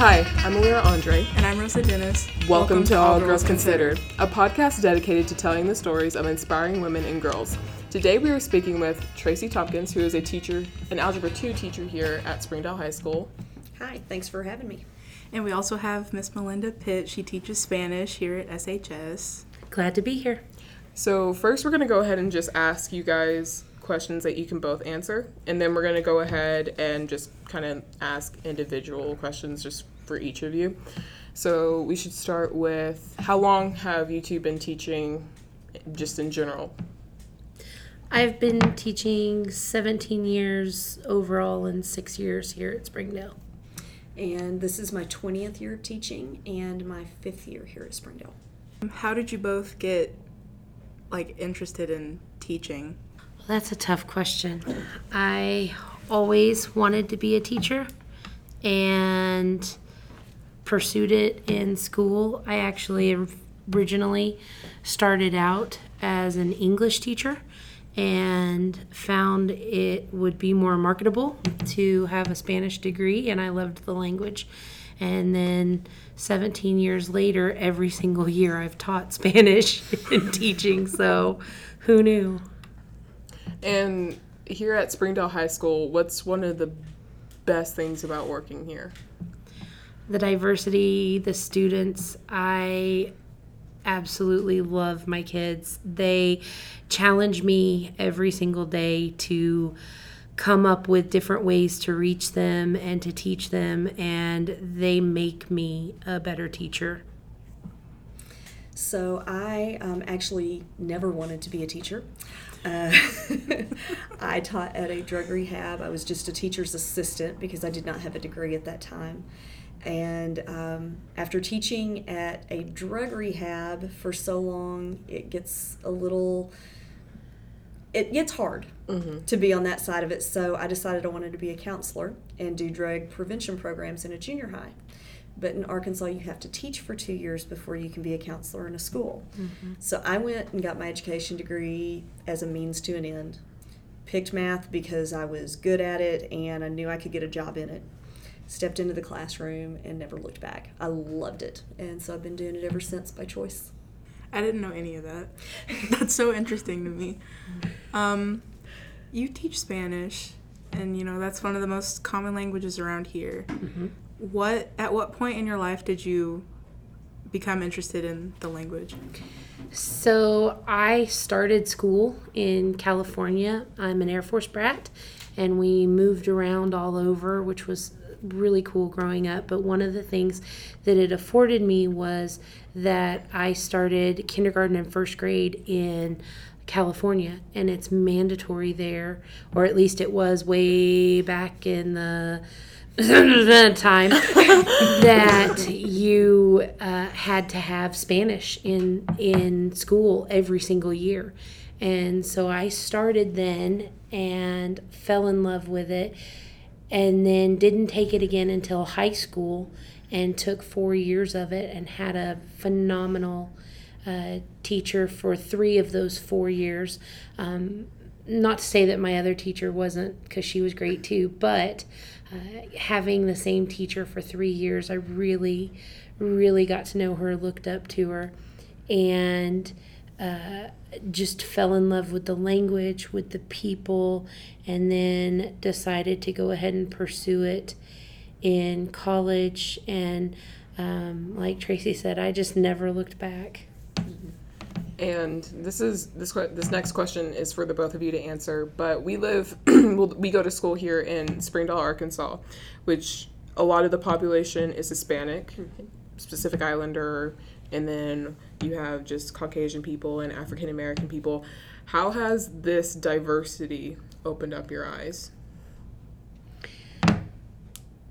Hi, I'm Alira Andre. And I'm Rosa Dennis. Welcome, Welcome to, to, All, Girls, Girls Considered, Considered, a podcast dedicated to telling the stories of inspiring women and girls. Today we are speaking with Tracy Tompkins, who is a teacher, an Algebra 2 teacher here at Springdale High School. Hi, thanks for having me. And we also have Miss Melinda Pitt. She teaches Spanish here at SHS. Glad to be here. So, first, we're going to go ahead and just ask you guys questions that you can both answer. And then we're going to go ahead and just kind of ask individual questions just for each of you. So we should start with how long have you two been teaching just in general? I've been teaching 17 years overall and six years here at Springdale. And this is my 20th year of teaching and my fifth year here at Springdale. How did you both get like interested in teaching? Well, that's a tough question. I always wanted to be a teacher and pursued it in school. I actually originally started out as an English teacher and found it would be more marketable to have a Spanish degree, and I loved the language. And then 17 years later, every single year I've taught Spanish in teaching, so who knew? And here at Springdale High School, what's one of the best things about working here? The diversity, the students. I absolutely love my kids. They challenge me every single day to come up with different ways to reach them and to teach them, and they make me a better teacher. So, I um, actually never wanted to be a teacher. Uh, I taught at a drug rehab. I was just a teacher's assistant because I did not have a degree at that time. And um, after teaching at a drug rehab for so long, it gets a little, it gets hard mm-hmm. to be on that side of it. So I decided I wanted to be a counselor and do drug prevention programs in a junior high. But in Arkansas, you have to teach for two years before you can be a counselor in a school. Mm-hmm. So I went and got my education degree as a means to an end. Picked math because I was good at it and I knew I could get a job in it. Stepped into the classroom and never looked back. I loved it. And so I've been doing it ever since by choice. I didn't know any of that. That's so interesting to me. Um, you teach Spanish, and you know that's one of the most common languages around here. Mm-hmm what at what point in your life did you become interested in the language? So I started school in California. I'm an Air Force brat, and we moved around all over, which was really cool growing up. But one of the things that it afforded me was that I started kindergarten and first grade in California, and it's mandatory there, or at least it was way back in the time that you uh, had to have Spanish in in school every single year, and so I started then and fell in love with it, and then didn't take it again until high school, and took four years of it and had a phenomenal uh, teacher for three of those four years. Um, not to say that my other teacher wasn't, because she was great too, but uh, having the same teacher for three years, I really, really got to know her, looked up to her, and uh, just fell in love with the language, with the people, and then decided to go ahead and pursue it in college. And um, like Tracy said, I just never looked back. And this is this this next question is for the both of you to answer. But we live, we go to school here in Springdale, Arkansas, which a lot of the population is Hispanic, Pacific Islander, and then you have just Caucasian people and African American people. How has this diversity opened up your eyes?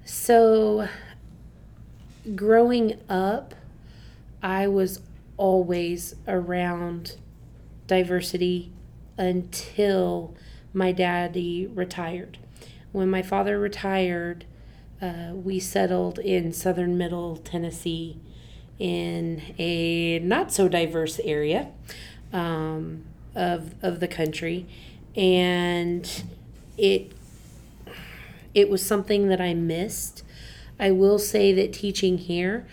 So, growing up, I was always around diversity until my daddy retired. When my father retired, uh, we settled in southern middle Tennessee in a not so diverse area um, of, of the country. And it, it was something that I missed. I will say that teaching here,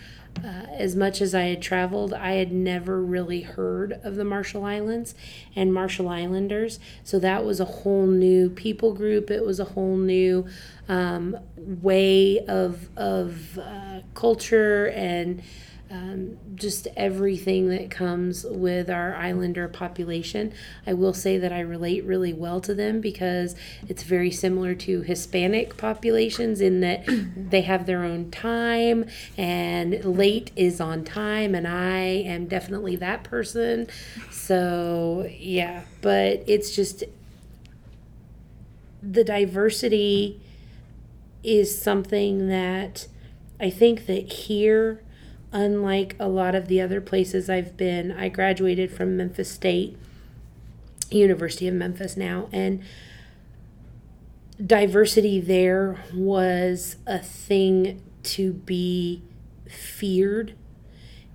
uh, as much as I had traveled, I had never really heard of the Marshall Islands and Marshall Islanders. So that was a whole new people group. It was a whole new um, way of of uh, culture and um, just everything that comes with our islander population. I will say that I relate really well to them because it's very similar to Hispanic populations in that they have their own time and late is on time, and I am definitely that person. So, yeah, but it's just the diversity is something that I think that here unlike a lot of the other places I've been, I graduated from Memphis State, University of Memphis now, and diversity there was a thing to be feared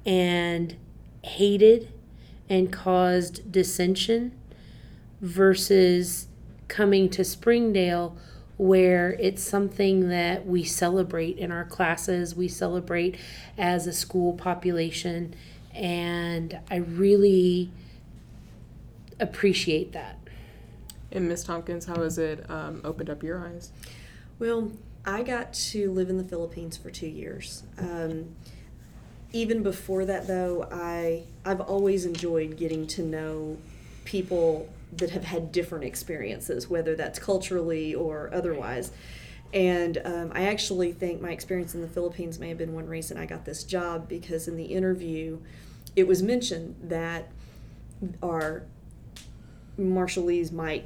and hated and caused dissension versus coming to Springdale where it's something that we celebrate in our classes, we celebrate as a school population, and I really appreciate that. And Miss Tompkins, how has it um, opened up your eyes? Well, I got to live in the Philippines for two years. Um, even before that, though, I I've always enjoyed getting to know people that have had different experiences, whether that's culturally or otherwise. And um, I actually think my experience in the Philippines may have been one reason I got this job because in the interview, it was mentioned that our Marshallese might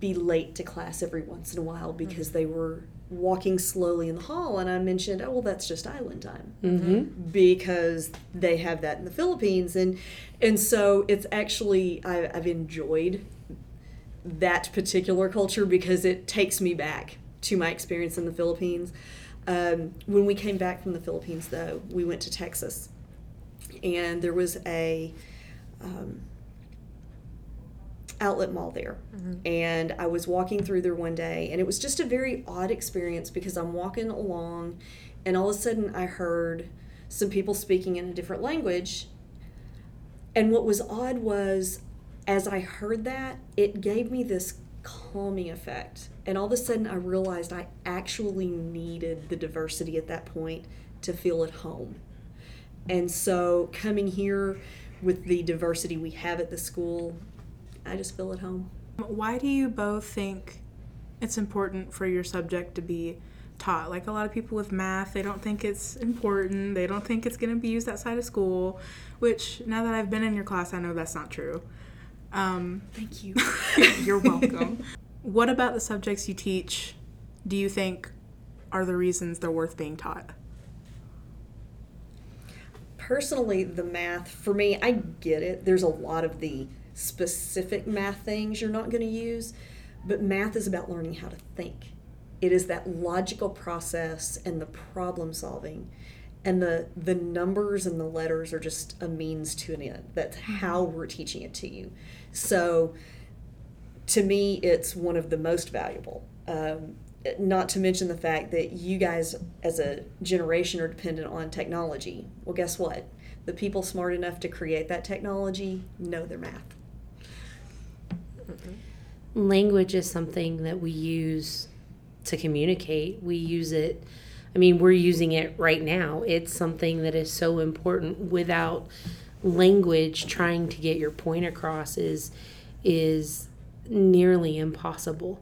be late to class every once in a while because they were walking slowly in the hall and i mentioned oh well that's just island time Mm-hmm. because they have that in the philippines and and so it's actually I, i've enjoyed that particular culture because it takes me back to my experience in the philippines um, when we came back from the philippines though we went to texas and there was a um, outlet mall there. And I was walking through there one day, and it was just a very odd experience because I'm walking along, and all of a sudden I heard some people speaking in a different language. And what was odd was, as I heard that, it gave me this calming effect. And all of a sudden I realized I actually needed the diversity at that point to feel at home. And so coming here with the diversity we have at the school, I just feel at home. Why do you both think it's important for your subject to be taught? Like a lot of people with math, they don't think it's important. They don't think it's going to be used outside of school, which now that I've been in your class, I know that's not true. Um, Thank you. you're welcome. what about the subjects you teach do you think are the reasons they're worth being taught? Personally, the math, for me, I get it. There's a lot of the specific math things you're not going to use, but math is about learning how to think. It is that logical process and the problem solving. And the, the numbers and the letters are just a means to an end. That's how we're teaching it to you. So, to me, it's one of the most valuable. Um, not to mention the fact that you guys, as a generation, are dependent on technology. Well, guess what? The people smart enough to create that technology know their math. language is something that we use to communicate. We use it, I mean, we're using it right now. It's something that is so important. Without language, trying to get your point across is is nearly impossible.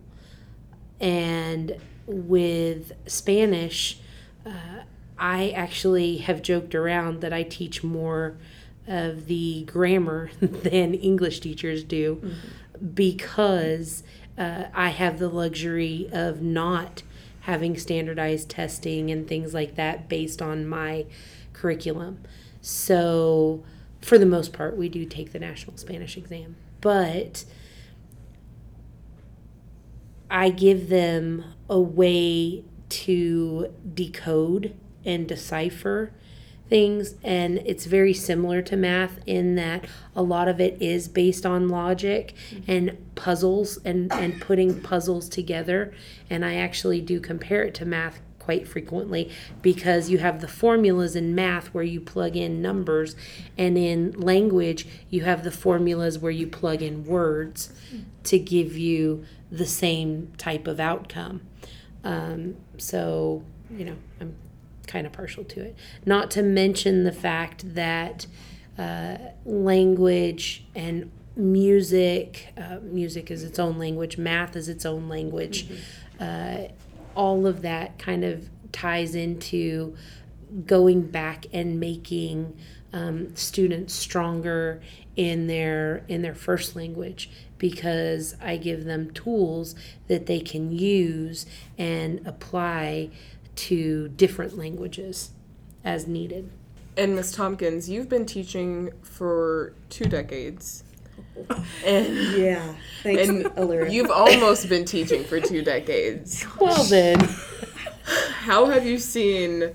And with Spanish, uh, I actually have joked around that I teach more of the grammar than English teachers do because uh, I have the luxury of not having standardized testing and things like that based on my curriculum. So, for the most part, we do take the National Spanish exam. But I give them a way to decode and decipher things and it's very similar to math in that a lot of it is based on logic and puzzles and and putting puzzles together. And I actually do compare it to math quite frequently because you have the formulas in math where you plug in numbers and in language you have the formulas where you plug in words to give you the same type of outcome. Um, so you know i'm kind of partial to it. Not to mention the fact that uh, language and music uh, music is its own language math is its own language uh, all of that kind of ties into going back and making um, students stronger in their in their first language because I give them tools that they can use and apply to different languages as needed. And Miss Tompkins, you've been teaching for two decades. And Yeah. Thanks, and you've almost been teaching for two decades. Well then, How have you seen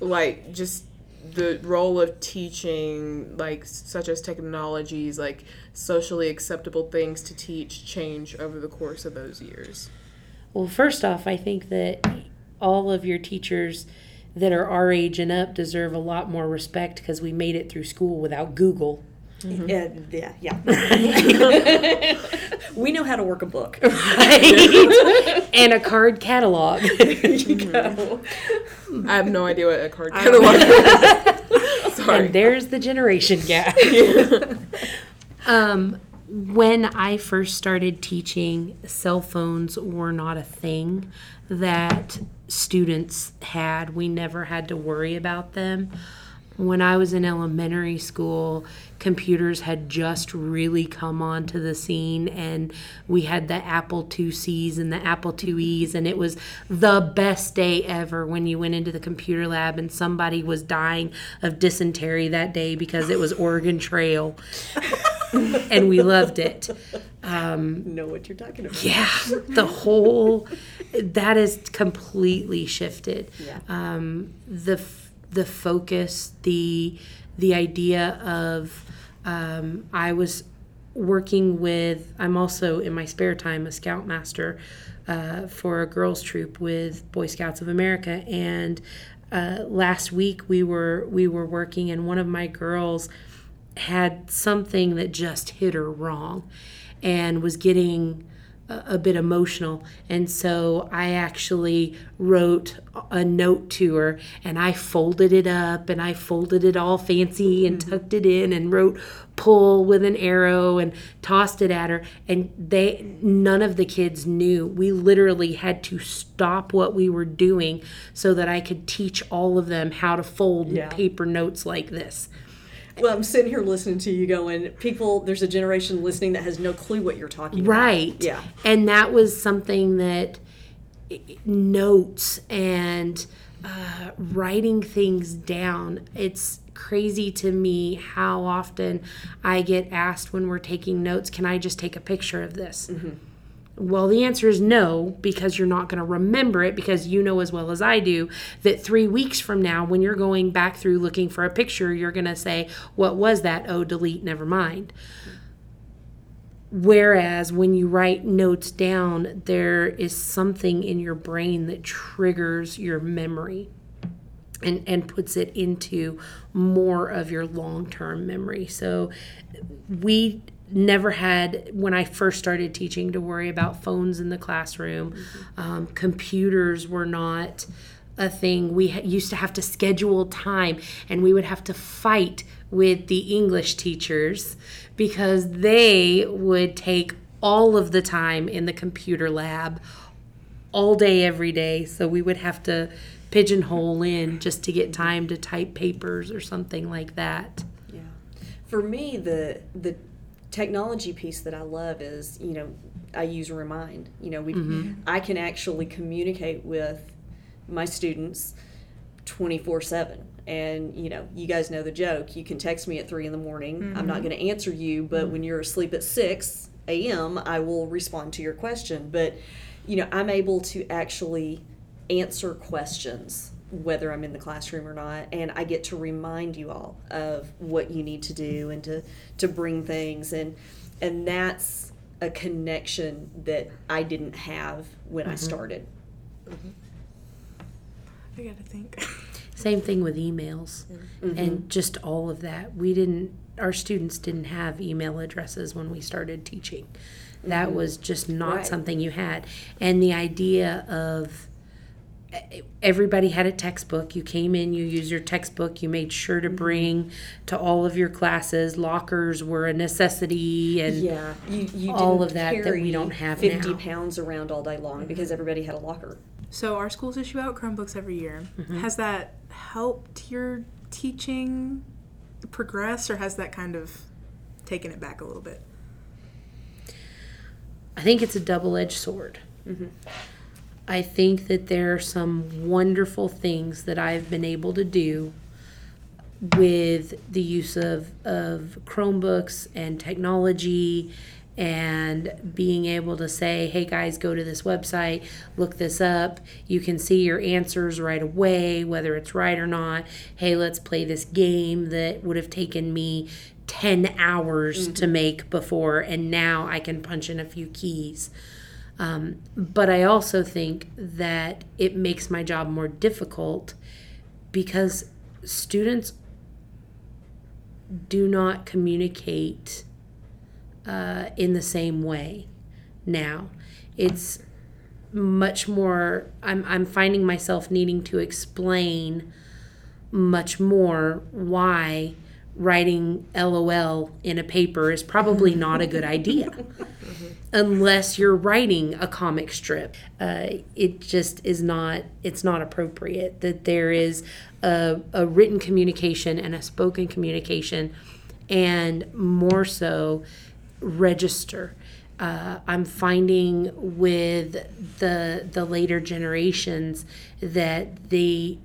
like just the role of teaching like such as technologies like socially acceptable things to teach change over the course of those years? well first off, I think that all of your teachers that are our age and up deserve a lot more respect because we made it through school without Google. yeah, yeah, yeah. we know how to work a book. Right? and a card catalog. you go. I have no idea what a card catalog is. Sorry. And there's the generation gap. um, when I first started teaching, cell phones were not a thing that students had. We never had to worry about them. When I was in elementary school, computers had just really come onto the scene, and we had the Apple IICs and the Apple IIes, and it was the best day ever when you went into the computer lab and somebody was dying of dysentery that day because it was Oregon Trail, and we loved it. know what you're talking about. Yeah, the whole that is completely shifted. Yeah. Um, the f- the focus, the the idea of um, I was working with. I'm also in my spare time a scoutmaster uh, for a girls troop with Boy Scouts of America, and uh, last week we were we were working, and one of my girls had something that just hit her wrong and was getting a, bit emotional. And so I actually wrote a note to her and I folded it up and I folded it all fancy and mm-hmm. tucked it in and wrote pull with an arrow and tossed it at her and they none of the kids knew we literally had to stop what we were doing so that I could teach all of them how to fold Yeah. paper notes like this Well, I'm sitting here listening to you going, people, there's a generation listening that has no clue what you're talking about. Right. Yeah. And that was something that notes and uh, writing things down. It's crazy to me how often I get asked when we're taking notes, can I just take a picture of this? Well, the answer is no, because you're not going to remember it, because you know as well as I do that three weeks from now, when you're going back through looking for a picture, you're going to say, What was that? Oh, delete, never mind. Whereas when you write notes down, there is something in your brain that triggers your memory and, and puts it into more of your long term memory. So we never had, when I first started teaching, to worry about phones in the classroom. Um, computers were not a thing. We ha- used to have to schedule time and we would have to fight with the English teachers because they would take all of the time in the computer lab all day every day so we would have to pigeonhole in just to get time to type papers or something like that Yeah. For me, the the technology piece that I love is, you know, I use Remind. You know, we mm-hmm. I can actually communicate with my students 24/7. And, you know, you guys know the joke. You can text me at 3 in the morning. I'm not mm-hmm. going to answer you, but when you're asleep at 6 a.m., I will respond to your question. But, you know, I'm able to actually answer questions whether I'm in the classroom or not, and I get to remind you all of what you need to do and to to bring things and and that's a connection that I didn't have when I started. I gotta think. Same thing with emails Mm-hmm. and just all of that. We didn't, our students didn't have email addresses when we started teaching. That was just not Mm-hmm. Right. something you had. And the idea of everybody had a textbook. You came in, you used your textbook, you made sure to Mm-hmm. bring to all of your classes. Lockers were a necessity and Yeah, you, you all didn't of that that we don't have 50 now. pounds around all day long mm-hmm. because everybody had a locker. So our schools issue out Chromebooks every year. Mm-hmm. Has that helped your teaching progress, or has that kind of taken it back a little bit? I think it's a double edged sword. Mm-hmm. I think that there are some wonderful things that I've been able to do with the use of, of Chromebooks and technology and being able to say, hey guys, go to this website, look this up. You can see your answers right away, whether it's right or not. Hey, let's play this game that would have taken me 10 hours to mm-hmm. make before, and now I can punch in a few keys. Um, but I also think that it makes my job more difficult because students do not communicate uh, in the same way now. It's much more, I'm, I'm finding myself needing to explain much more why writing LOL in a paper is probably not a good idea unless you're writing a comic strip. Uh, it just is not. It's not appropriate that there is a, a written communication and a spoken communication, and more so, register. Uh, I'm finding with the the later generations that they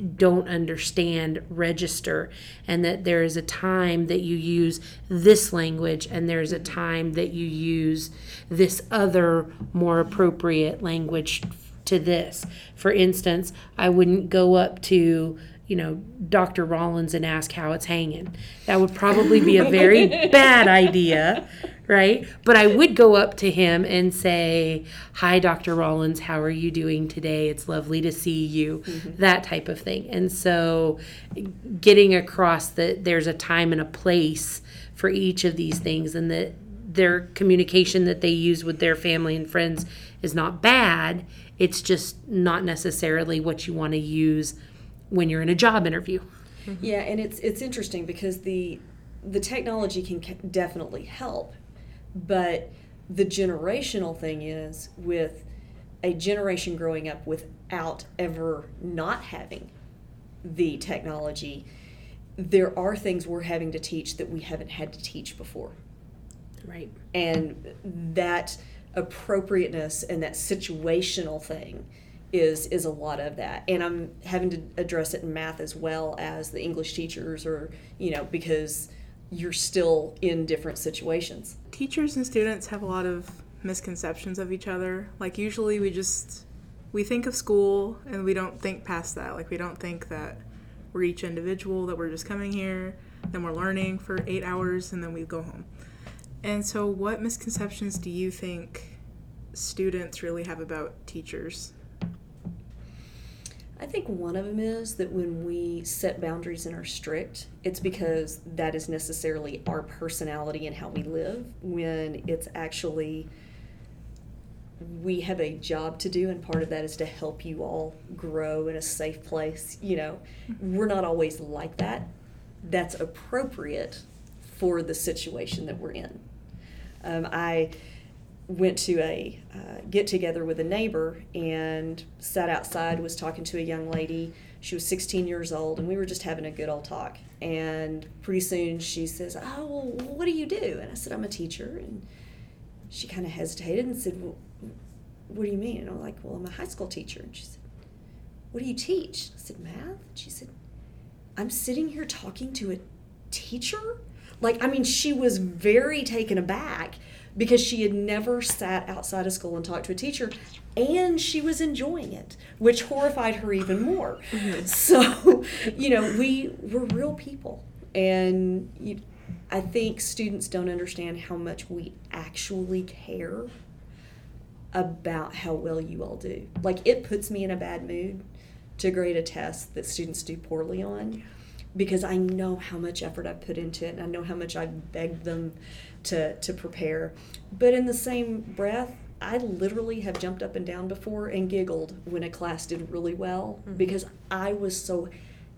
don't understand register and that there is a time that you use this language and there's a time that you use this other more appropriate language to this. For instance i wouldn't go up to you know dr rollins and ask how it's hanging that would probably be a very bad idea right? But I would go up to him and say, Hi, Dr. Rollins, how are you doing today? It's lovely to see you, mm-hmm. that type of thing. And so getting across that there's a time and a place for each of these things and that their communication that they use with their family and friends is not bad. It's just not necessarily what you want to use when you're in a job interview. Mm-hmm. Yeah, and it's it's interesting because the the technology can definitely help, but the generational thing is with a generation growing up without ever not having the technology, there are things we're having to teach that we haven't had to teach before. Right. and that appropriateness and that situational thing is is a lot of that and i'm having to address it in math as well as the english teachers or you know because you're still in different situations Teachers and students have a lot of misconceptions of each other. Like usually we just we think of school and we don't think past that. Like we don't think that we're each individual, that we're just coming here, then we're learning for 8 hours and then we go home. And so what misconceptions do you think students really have about teachers? I think one of them is that when we set boundaries and are strict it's because that is necessarily our personality and how we live. When it's actually we have a job to do and part of that is to help you all grow in a safe place you know. We're not always like that. That's appropriate for the situation that we're in. Um, i went to a uh, get together with a neighbor and sat outside was talking to a young lady. She was 16 years old and we were just having a good old talk. And pretty soon she says oh well what do you do? And i said i'm a teacher. And she kind of hesitated and said well what do you mean? And i'm like well i'm a high school teacher. And she said what do you teach? I said math. And she said i'm sitting here talking to a teacher? Like i mean she was very taken aback because she had never sat outside of school and talked to a teacher and she was enjoying it which horrified her even more. Mm-hmm. So you know we we're real people and you, i think students don't understand how much we actually care about how well you all do. Like it puts me in a bad mood to grade a test that students do poorly on because I know how much effort I've put into it and I know how much I've begged them to, to prepare. But in the same breath, I literally have jumped up and down before and giggled when a class did really well Mm-hmm. because I was so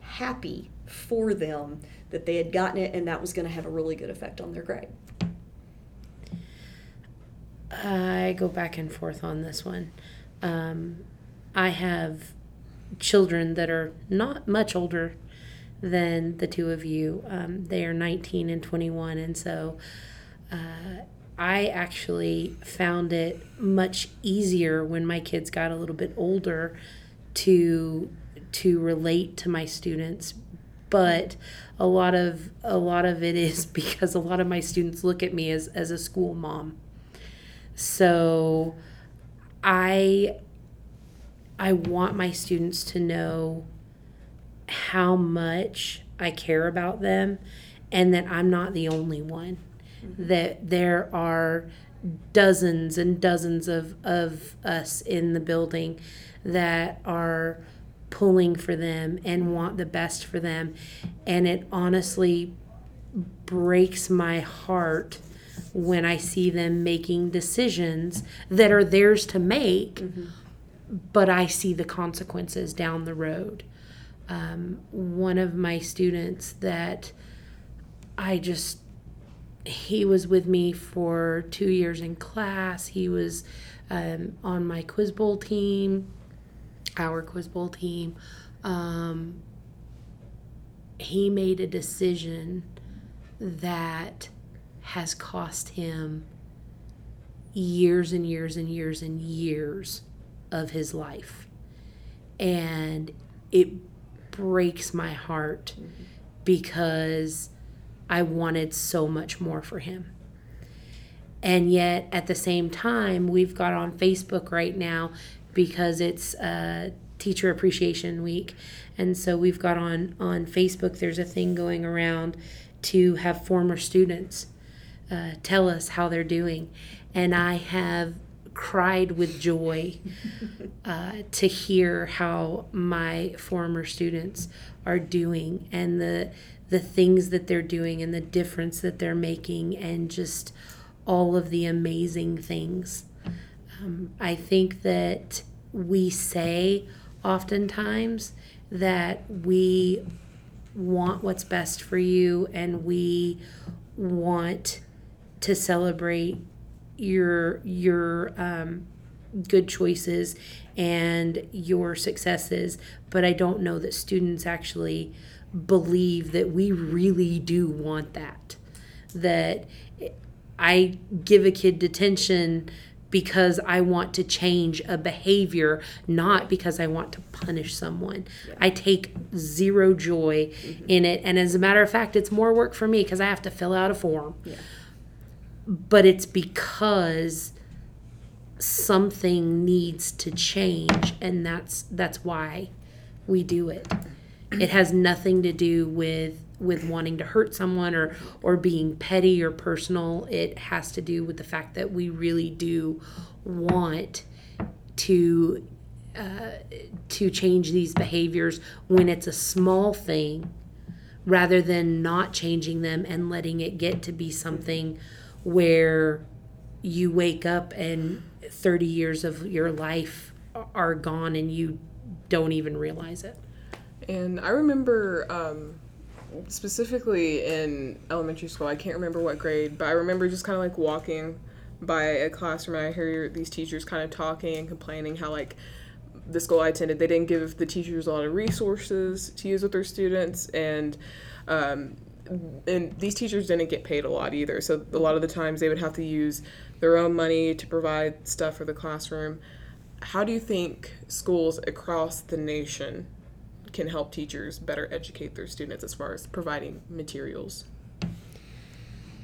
happy for them that they had gotten it and that was going to have a really good effect on their grade. I go back and forth on this one. Um, I have children that are not much older than the two of you. Um, they are 19 and 21, and so uh, I actually found it much easier when my kids got a little bit older to to relate to my students. But a lot of a lot of it is because a lot of my students look at me as as a school mom. So i i want my students to know how much i care about them and that i'm not the only one that there are dozens and dozens of, of us in the building that are pulling for them and want the best for them. And it honestly breaks my heart when I see them making decisions that are theirs to make, but I see the consequences down the road. Um, one of my students that I just he was with me for two years in class. He was um, on my quiz bowl team, our quiz bowl team. Um, he made a decision that has cost him years and years and years and years of his life. And it breaks my heart because I wanted so much more for him. And yet, at the same time, we've got on Facebook right now because it's uh, Teacher Appreciation Week, and so we've got on on Facebook. There's a thing going around to have former students uh, tell us how they're doing, and I have cried with joy uh, to hear how my former students are doing and the the things that they're doing and the difference that they're making and just all of the amazing things. Um, I think that we say oftentimes that we want what's best for you and we want to celebrate your your um, good choices and your successes but i don't know that students actually believe that we really do want that that i give a kid detention because I want to change a behavior, not because I want to punish someone. I take zero joy mm-hmm. in it. And as a matter of fact, it's more work for me because I have to fill out a form. But it's because something needs to change and that's that's why we do it. It has nothing to do with with wanting to hurt someone or or being petty or personal. It has to do with the fact that we really do want to uh, to change these behaviors when it's a small thing rather than not changing them and letting it get to be something where you wake up and 30 years of your life are gone and you don't even realize it. And I remember um, specifically in elementary school, I can't remember what grade, but I remember just kind of like walking by a classroom and I hear these teachers kind of talking and complaining how like the school I attended, they didn't give the teachers a lot of resources to use with their students and um, and these teachers didn't get paid a lot either. So a lot of the times they would have to use their own money to provide stuff for the classroom. How do you think schools across the nation can help teachers better educate their students as far as providing materials?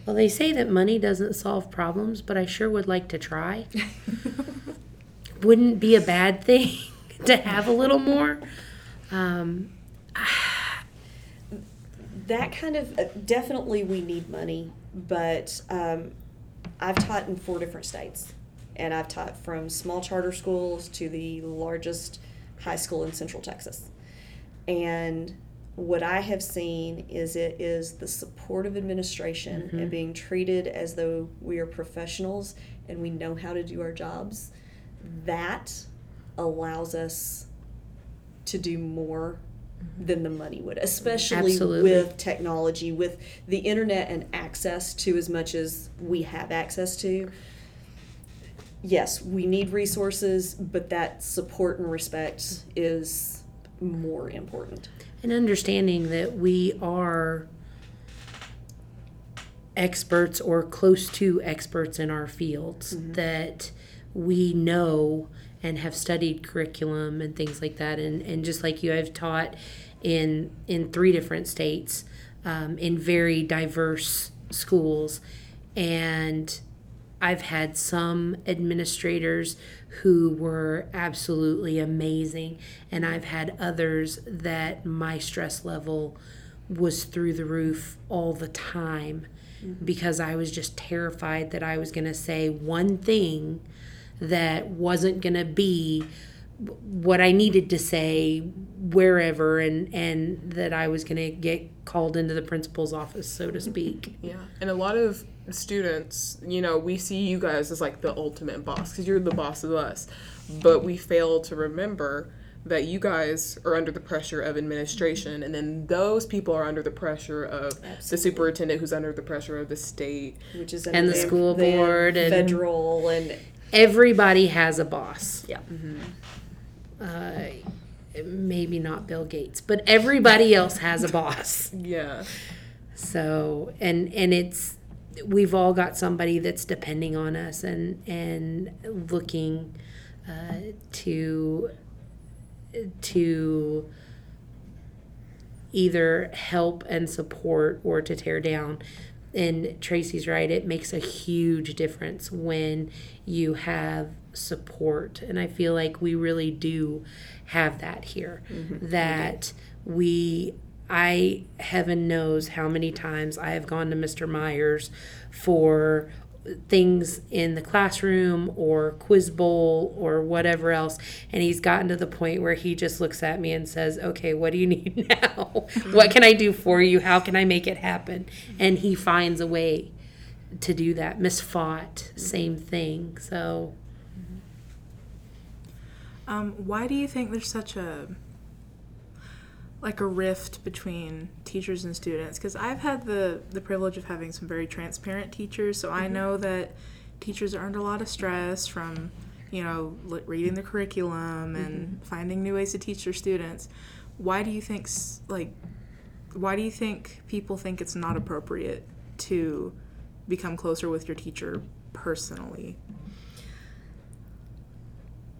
Well, they say that money doesn't solve problems, but I sure would like to try. Wouldn't be a bad thing to have a little more. Um, that kind of uh, definitely we need money, but um, I've taught in four different states, and I've taught from small charter schools to the largest high school in Central Texas. And what I have seen is it is the support of administration and mm-hmm. being treated as though we are professionals and we know how to do our jobs. That allows us to do more mm-hmm. than the money would, especially Absolutely. with technology, with the internet and access to as much as we have access to. Yes, we need resources, but that support and respect is more important. and understanding that we are experts or close to experts in our fields that we know and have studied curriculum and things like that. And, and just like you i've taught in in three different states um, in very diverse schools. And I've had some administrators who were absolutely amazing, and I've had others that my stress level was through the roof all the time mm-hmm. because I was just terrified that I was going to say one thing that wasn't going to be what I needed to say wherever and and that I was going to get called into the principal's office so to speak. Yeah, and a lot of students, you know, we see you guys as like the ultimate boss because you're the boss of us, but we fail to remember that you guys are under the pressure of administration, and then those people are under the pressure of the superintendent, who's under the pressure of the state. Which is And the under school board and- federal and Everybody has a boss. yeah. Uh, maybe not Bill Gates, but everybody else has a boss. Yeah, So and and it's we've all got somebody that's depending on us and and looking uh, to to either help and support or to tear down. And Tracy's right, it makes a huge difference when you have support. And I feel like we really do have that here. That we, I, heaven knows how many times I have gone to Mr. Myers for things in the classroom or quiz bowl or whatever else and he's gotten to the point where he just looks at me and says okay what do you need now? What can i do for you? How can i make it happen? And he finds a way to do that miss fought same thing so. Um, why do you think there's such a like a rift between teachers and students? Because I've had the the privilege of having some very transparent teachers, so I mm-hmm. know that teachers are under a lot of stress from you know reading the curriculum and mm-hmm. finding new ways to teach their students. Why do you think like why do you think people think it's not appropriate to become closer with your teacher personally?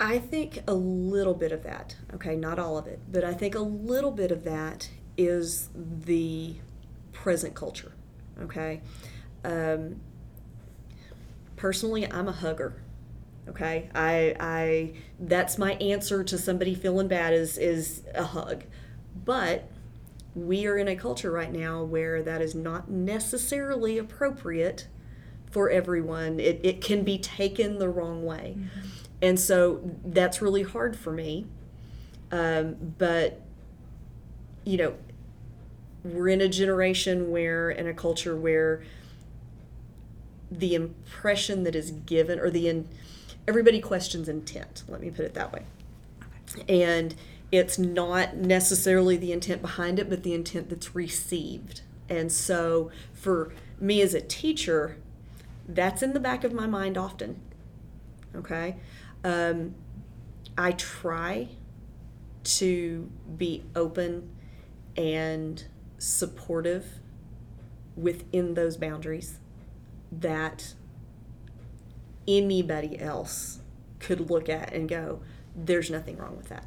I think a little bit of that, okay, not all of it, but I think a little bit of that is the present culture, okay? Um, personally, I'm a hugger, okay? I, I, that's my answer to somebody feeling bad is, is a hug. But we are in a culture right now where that is not necessarily appropriate for everyone. It, it can be taken the wrong way. And so that's really hard for me. Um, but, you know, we're in a generation where, in a culture where the impression that is given, or the, in, everybody questions intent, let me put it that way. And it's not necessarily the intent behind it, but the intent that's received. And so for me as a teacher, that's in the back of my mind often. Okay? Um, I try to be open and supportive within those boundaries that anybody else could look at and go, there's nothing wrong with that.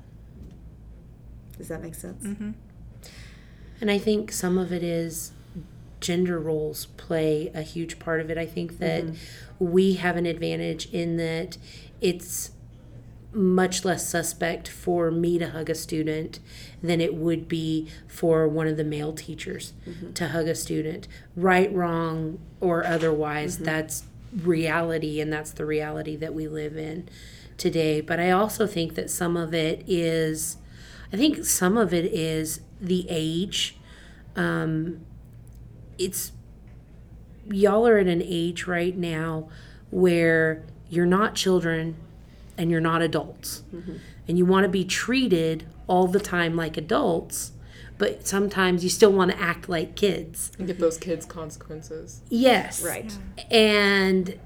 Does that make sense? And I think some of it is gender roles play a huge part of it. I think that we have an advantage in that it's much less suspect for me to hug a student than it would be for one of the male teachers to hug a student. Right, wrong, or otherwise, that's reality, and that's the reality that we live in. today. But I also think that some of it is, I think some of it is the age. Um, it's y'all are at an age right now where you're not children and you're not adults. Mm-hmm. And you want to be treated all the time like adults, but sometimes you still want to act like kids. And give those kids consequences. Yes. Right. And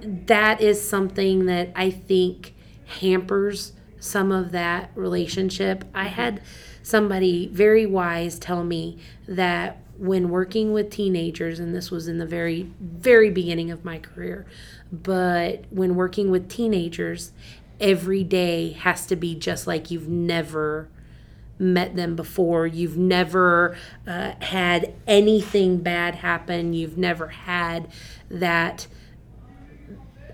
that is something that I think hampers some of that relationship. I mm-hmm. had somebody very wise tell me that when working with teenagers, and this was in the very, very beginning of my career, but when working with teenagers, every day has to be just like you've never met them before. You've never uh, had anything bad happen. You've never had that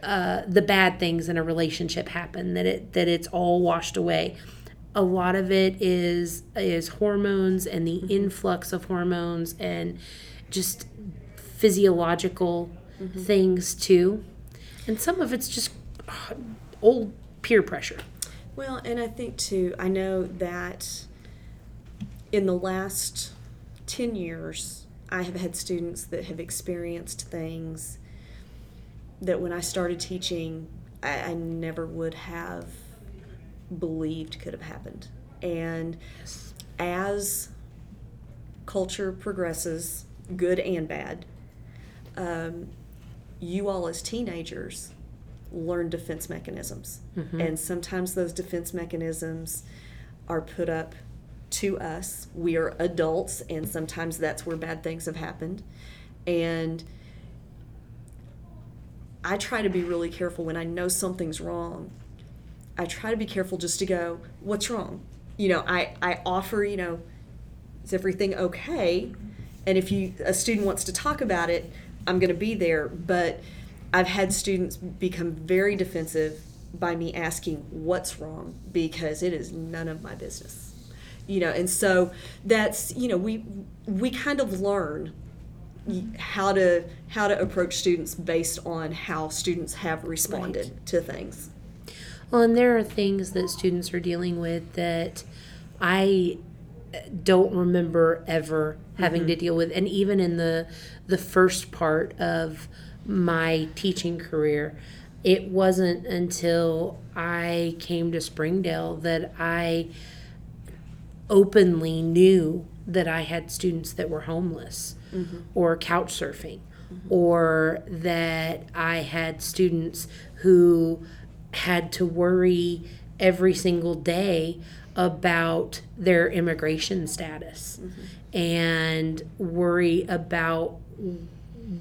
uh, the bad things in a relationship happen. That it that it's all washed away. A lot of it is is hormones and the influx of hormones and just physiological things too. And some of it's just uh, old peer pressure. Well, and I think too, I know that in the last 10 years, I have had students that have experienced things that when I started teaching, I, I never would have believed could have happened. And as culture progresses, good and bad, um, you all as teenagers learn defense mechanisms. And sometimes those defense mechanisms are put up to us. We are adults, and sometimes that's where bad things have happened. And I try to be really careful when I know something's wrong. I try to be careful just to go, what's wrong? You know, I, I offer, you know, is everything okay? And if you a student wants to talk about it, I'm going to be there. But I've had students become very defensive by me asking what's wrong because it is none of my business. You know, and so that's you know we we kind of learn how to how to approach students based on how students have responded to things. Well, and there are things that students are dealing with that I don't remember ever having to mm-hmm. deal with, and even in the the first part of my teaching career, it wasn't until I came to Springdale that I openly knew that I had students that were homeless mm-hmm. or couch surfing, mm-hmm. or that I had students who had to worry every single day about their immigration status and worry about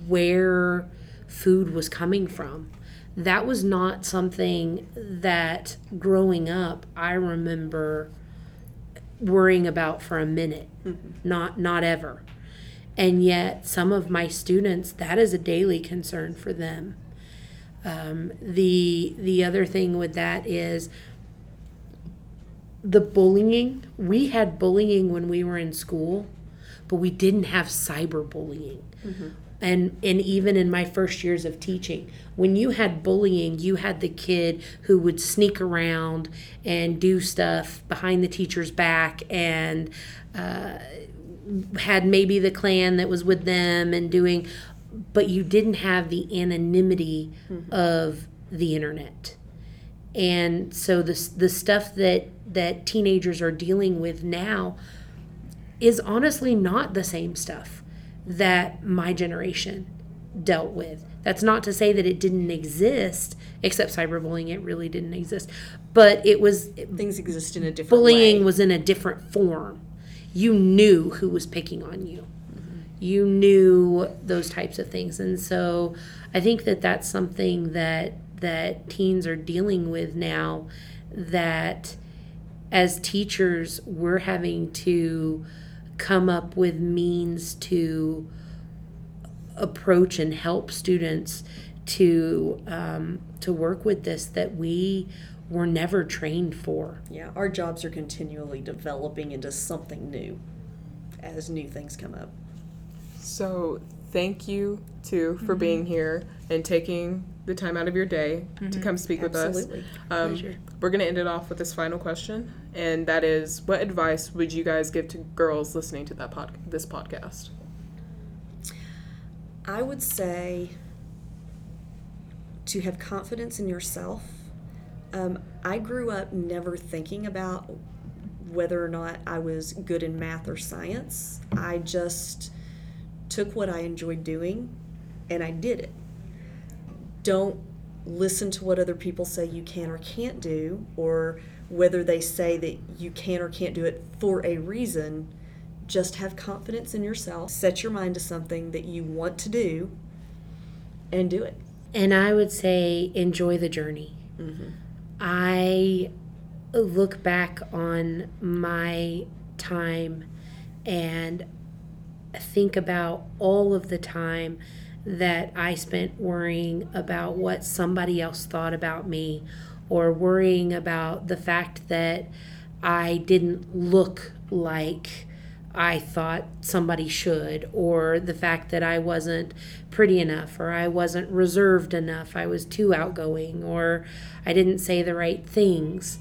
where food was coming from. That was not something that growing up I remember worrying about for a minute. Not not ever. And yet some of my students that is a daily concern for them. Um, the the other thing with that is the bullying. We had bullying when we were in school, but we didn't have cyberbullying. And and even in my first years of teaching, when you had bullying, you had the kid who would sneak around and do stuff behind the teacher's back and uh, had maybe the clan that was with them and doing, but you didn't have the anonymity mm-hmm. of the internet. And so the the stuff that that teenagers are dealing with now is honestly not the same stuff that my generation dealt with. That's not to say that it didn't exist, except cyberbullying, it really didn't exist. But it was Things exist in a different bullying way. was in a different form. You knew who was picking on you. You knew those types of things, and so I think that that's something that that teens are dealing with now. That as teachers, we're having to come up with means to approach and help students to um, to work with this that we were never trained for. Yeah, our jobs are continually developing into something new as new things come up. So thank you too for being here and taking the time out of your day to come speak with us. Absolutely. Um, Pleasure. we're going to end it off with this final question, and that is what advice would you guys give to girls listening to that pod- this podcast? I would say to have confidence in yourself. Um, I grew up never thinking about whether or not I was good in math or science. I just took what I enjoyed doing and I did it. Don't listen to what other people say you can or can't do, or whether they say that you can or can't do it for a reason. Just have confidence in yourself. Set your mind to something that you want to do and do it. And I would say enjoy the journey. Mm-hmm. I look back on my time and think about all of the time that I spent worrying about what somebody else thought about me or worrying about the fact that I didn't look like I thought somebody should, or the fact that I wasn't pretty enough, or I wasn't reserved enough, I was too outgoing, or I didn't say the right things.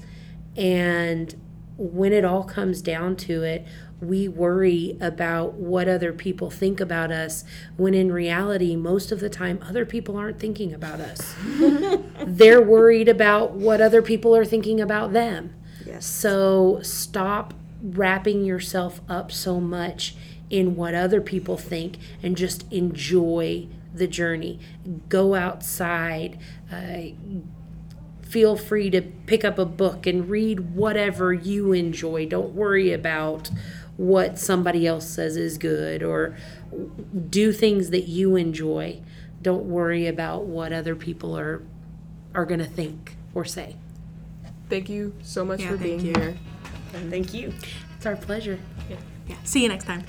And when it all comes down to it, we worry about what other people think about us when in reality, most of the time, other people aren't thinking about us. They're worried about what other people are thinking about them. Yes. So stop wrapping yourself up so much in what other people think and just enjoy the journey. Go outside. Uh, feel free to pick up a book and read whatever you enjoy. Don't worry about what somebody else says is good or do things that you enjoy. Don't worry about what other people are are going to think or say. Thank you so much Yeah, for being you. here. Thank you. It's our pleasure. Yeah. See you next time.